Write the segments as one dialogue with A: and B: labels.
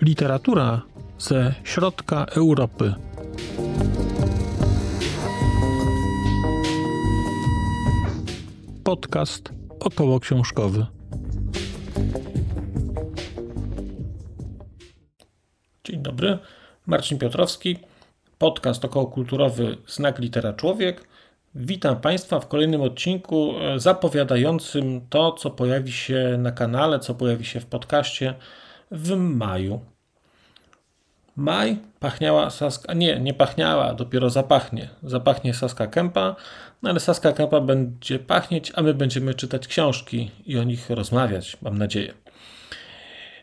A: Literatura ze środka Europy. Podcast około książkowy. Dzień dobry, Marcin Piotrowski, podcast okołokulturowy Znak Litera Człowiek. Witam Państwa w kolejnym odcinku e, zapowiadającym to, co pojawi się na kanale, co pojawi się w podcaście w maju. Maj pachniała Saska, nie, nie pachniała, dopiero zapachnie. Zapachnie Saska Kępa, no ale Saska Kępa będzie pachnieć, a my będziemy czytać książki i o nich rozmawiać, mam nadzieję.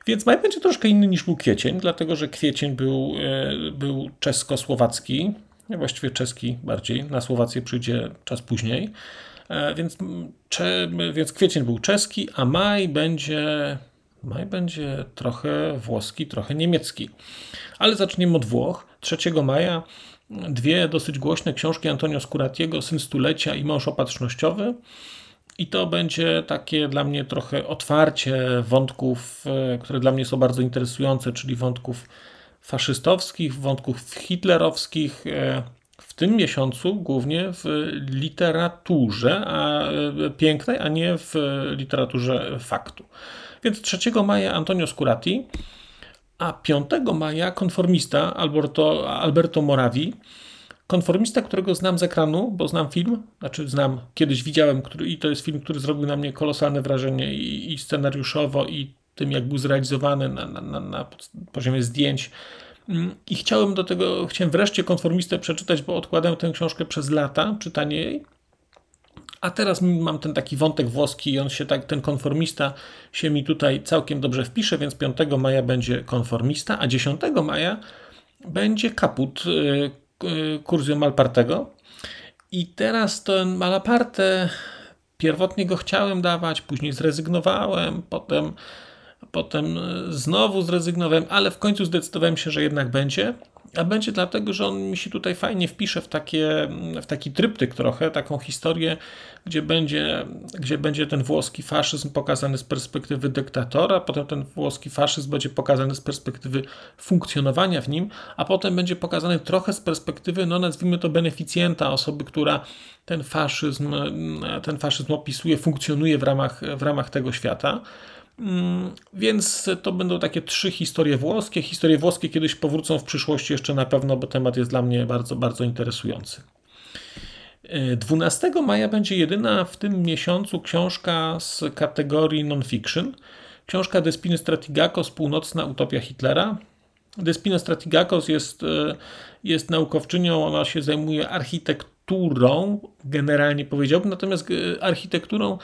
A: Więc maj będzie troszkę inny niż był kwiecień, dlatego że kwiecień był, e, był czesko-słowacki, właściwie czeski bardziej, na Słowację przyjdzie czas później. E, więc, cze, więc kwiecień był czeski, a maj będzie, maj będzie trochę włoski, trochę niemiecki. Ale zaczniemy od Włoch. 3 maja dwie dosyć głośne książki Antonio Scuratiego, Syn Stulecia i Mąż Opatrznościowy. I to będzie takie dla mnie trochę otwarcie wątków, e, które dla mnie są bardzo interesujące, czyli wątków faszystowskich, wątków hitlerowskich. E, w tym miesiącu głównie w literaturze a, e, pięknej, a nie w literaturze faktu. Więc 3 maja Antonio Scurati, a 5 maja konformista Alberto, Alberto Moravi Konformista, którego znam z ekranu, bo znam film, znaczy znam, kiedyś widziałem, który, i to jest film, który zrobił na mnie kolosalne wrażenie i, i scenariuszowo, i tym, jak był zrealizowany na, na, na, na poziomie zdjęć. Mm, I chciałem do tego, chciałem wreszcie konformistę przeczytać, bo odkładałem tę książkę przez lata, czytanie jej. A teraz mam ten taki wątek włoski i on się tak, ten konformista się mi tutaj całkiem dobrze wpisze, więc 5 maja będzie konformista, a 10 maja będzie kaput Curzio Malpartego. I teraz ten Malaparte, pierwotnie go chciałem dawać, później zrezygnowałem, potem, potem znowu zrezygnowałem, ale w końcu zdecydowałem się, że jednak będzie. A będzie dlatego, że on mi się tutaj fajnie wpisze w, takie, w taki tryptyk trochę, taką historię, gdzie będzie, gdzie będzie ten włoski faszyzm pokazany z perspektywy dyktatora, potem ten włoski faszyzm będzie pokazany z perspektywy funkcjonowania w nim, a potem będzie pokazany trochę z perspektywy, no nazwijmy to beneficjenta, osoby, która ten faszyzm, ten faszyzm opisuje, funkcjonuje w ramach, w ramach tego świata. Mm, więc to będą takie trzy historie włoskie. Historie włoskie kiedyś powrócą w przyszłości jeszcze na pewno, bo temat jest dla mnie bardzo, bardzo interesujący. 12 maja będzie jedyna w tym miesiącu książka z kategorii non-fiction. Książka Despiny Stratigakos Północna Utopia Hitlera. Despina Stratigakos jest, e, jest naukowczynią, ona się zajmuje architekturą, generalnie powiedziałbym, natomiast e, architekturą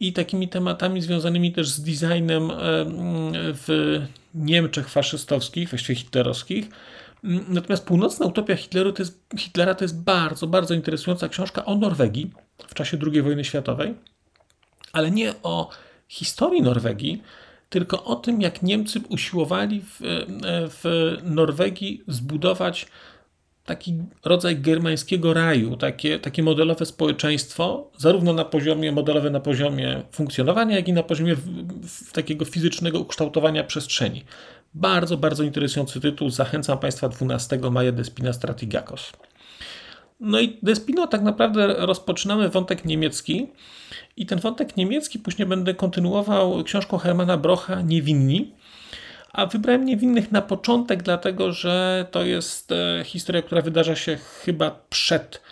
A: i takimi tematami związanymi też z designem e, w Niemczech faszystowskich, właściwie hitlerowskich. Natomiast Północna Utopia Hitleru to jest, Hitlera to jest bardzo, bardzo interesująca książka o Norwegii w czasie II wojny światowej, ale nie o historii Norwegii, tylko o tym, jak Niemcy usiłowali w, e, w Norwegii zbudować taki rodzaj germańskiego raju, takie, takie modelowe społeczeństwo, zarówno na poziomie modelowe, na poziomie funkcjonowania, jak i na poziomie w, w takiego fizycznego ukształtowania przestrzeni. Bardzo, bardzo interesujący tytuł. Zachęcam Państwa 12 maja Despina Stratigakos. No i Despino tak naprawdę rozpoczynamy wątek niemiecki i ten wątek niemiecki później będę kontynuował książką Hermana Brocha Niewinni, a wybrałem niewinnych na początek, dlatego że to jest e, historia, która wydarza się chyba przed,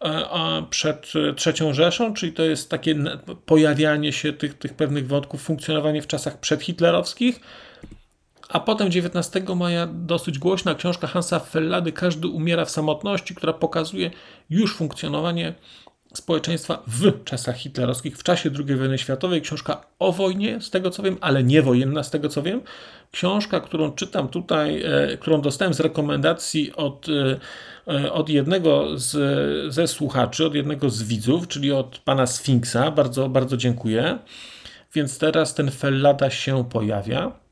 A: e, przed trzecią Rzeszą, czyli to jest takie pojawianie się tych, tych pewnych wątków, funkcjonowanie w czasach przedhitlerowskich. A potem 19 maja dosyć głośna książka Hansa Fellady Każdy umiera w samotności, która pokazuje już funkcjonowanie społeczeństwa w czasach hitlerowskich, w czasie II wojny światowej. Książka o wojnie, z tego co wiem, ale nie wojenna, z tego co wiem. Książka, którą czytam tutaj, e, którą dostałem z rekomendacji od, e, od jednego z, ze słuchaczy, od jednego z widzów, czyli od pana Sfinksa. Bardzo, bardzo dziękuję. Więc teraz ten Fellada się pojawia.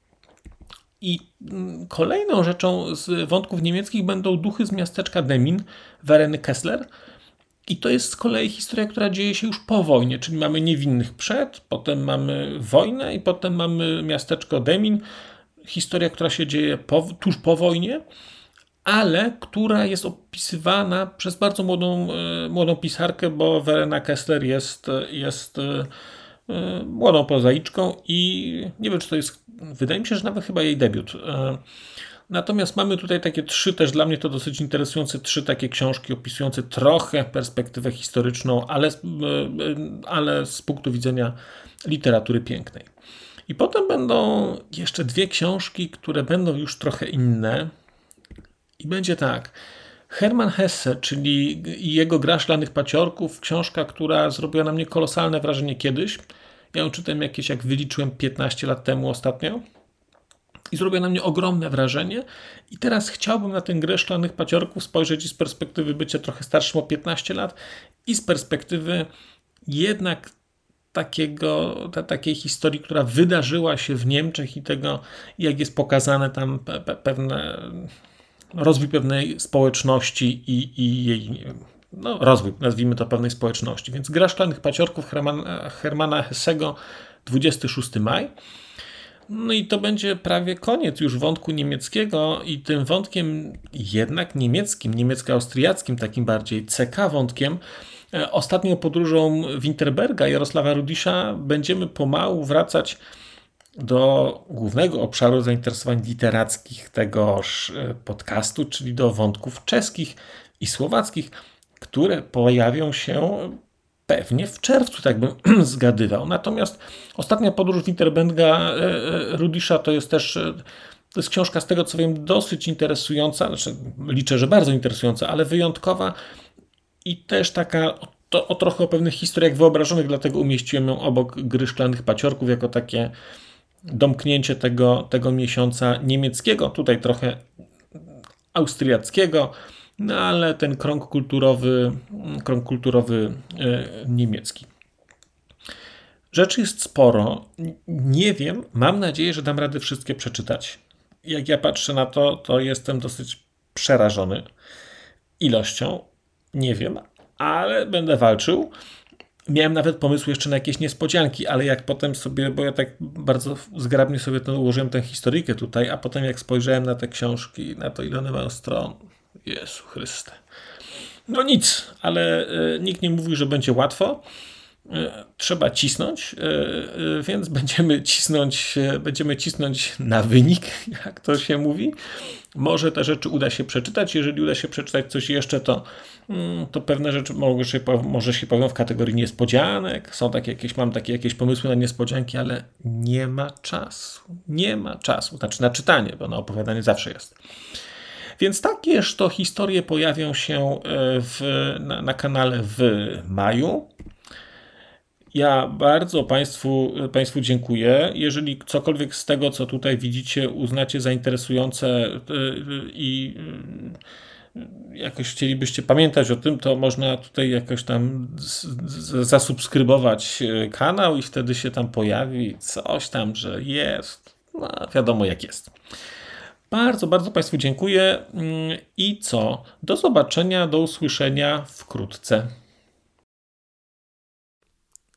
A: I mm, kolejną rzeczą z wątków niemieckich będą duchy z miasteczka Demin, Wereny Kessler. I to jest z kolei historia, która dzieje się już po wojnie, czyli mamy niewinnych przed, potem mamy wojnę i potem mamy miasteczko Demin. Historia, która się dzieje po, tuż po wojnie, ale która jest opisywana przez bardzo młodą, e, młodą pisarkę, bo Verena Kessler jest, jest e, e, młodą prozaiczką i nie wiem, czy to jest, wydaje mi się, że nawet chyba jej debiut. Natomiast mamy tutaj takie trzy, też dla mnie to dosyć interesujące, trzy takie książki opisujące trochę perspektywę historyczną, ale, ale z punktu widzenia literatury pięknej. I potem będą jeszcze dwie książki, które będą już trochę inne. I będzie tak. Hermann Hesse, czyli jego Gra Szklanych Paciorków, książka, która zrobiła na mnie kolosalne wrażenie kiedyś. Ja ją czytałem jakieś, jak wyliczyłem, 15 lat temu ostatnio i zrobiła na mnie ogromne wrażenie. I teraz chciałbym na tę grę szklanych paciorków spojrzeć z perspektywy bycia trochę starszym o 15 lat i z perspektywy jednak takiego, ta, takiej historii, która wydarzyła się w Niemczech i tego, jak jest pokazane tam pe, pe, pewne rozwój pewnej społeczności i, i jej no, rozwój, nazwijmy to pewnej społeczności. Więc gra szklanych paciorków Herman, Hermana Hessego 26 maj. No i to będzie prawie koniec już wątku niemieckiego i tym wątkiem jednak niemieckim, niemiecko-austriackim, takim bardziej CK wątkiem, e, ostatnią podróżą Winterberga Jarosława Rudisza będziemy pomału wracać do głównego obszaru zainteresowań literackich tegoż e, podcastu, czyli do wątków czeskich i słowackich, które pojawią się pewnie w czerwcu, tak bym zgadywał. Natomiast ostatnia podróż Winterbenga e, e, Rudisza to jest też to jest książka z tego co wiem dosyć interesująca, znaczy liczę, że bardzo interesująca, ale wyjątkowa i też taka to, o trochę o pewnych historiach wyobrażonych, dlatego umieściłem ją obok gry szklanych paciorków jako takie domknięcie tego, tego miesiąca niemieckiego, tutaj trochę austriackiego, no ale ten krąg kulturowy, krąg kulturowy e, niemiecki. Rzeczy jest sporo. Nie wiem, mam nadzieję, że dam radę wszystkie przeczytać. Jak ja patrzę na to, to jestem dosyć przerażony ilością. Nie wiem, ale będę walczył. Miałem nawet pomysł jeszcze na jakieś niespodzianki, ale jak potem sobie, bo ja tak bardzo zgrabnie sobie to ułożyłem tę historykę tutaj, a potem jak spojrzałem na te książki, na to ile one mają stron, Jezu Chryste. No nic, ale y, nikt nie mówi, że będzie łatwo. E, trzeba cisnąć, e, e, więc będziemy cisnąć, będziemy cisnąć na wynik, jak to się mówi. Może te rzeczy uda się przeczytać. Jeżeli uda się przeczytać coś jeszcze, to, mm, to pewne rzeczy może się, może się pojawią w kategorii niespodzianek. Są takie jakieś, mam takie jakieś pomysły na niespodzianki, ale nie ma czasu. Nie ma czasu. Znaczy na czytanie, bo na opowiadanie zawsze jest. Więc takież to historie pojawią się w, na, na kanale w maju. Ja bardzo Państwu, Państwu dziękuję. Jeżeli cokolwiek z tego, co tutaj widzicie, uznacie za interesujące y, i jakoś chcielibyście pamiętać o tym, to można tutaj jakoś tam zasubskrybować kanał i wtedy się tam pojawi coś tam, że jest. No, wiadomo jak jest. Bardzo, bardzo Państwu dziękuję mm, i co? Do zobaczenia, do usłyszenia wkrótce.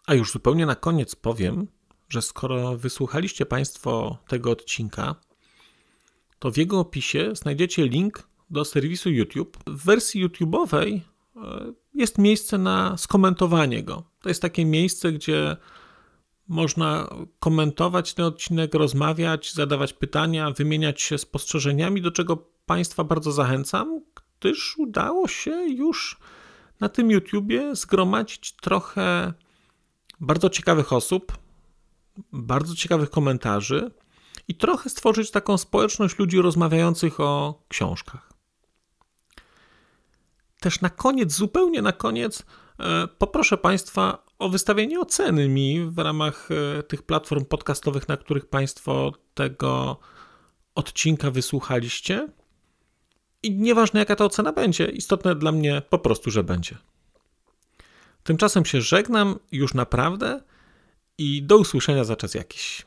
A: A już zupełnie na koniec powiem, że skoro wysłuchaliście Państwo tego odcinka, to w jego opisie znajdziecie link do serwisu YouTube. W wersji YouTube'owej e, jest miejsce na skomentowanie go. To jest takie miejsce, gdzie można komentować ten odcinek, rozmawiać, zadawać pytania, wymieniać się spostrzeżeniami, do czego Państwa bardzo zachęcam, gdyż udało się już na tym YouTubie zgromadzić trochę bardzo ciekawych osób, bardzo ciekawych komentarzy i trochę stworzyć taką społeczność ludzi rozmawiających o książkach. Też na koniec, zupełnie na koniec, e, poproszę Państwa o wystawienie oceny mi w ramach e, tych platform podcastowych, na których Państwo tego odcinka wysłuchaliście. I nieważne jaka ta ocena będzie, istotne dla mnie po prostu, że będzie. Tymczasem się żegnam już naprawdę i do usłyszenia za czas jakiś.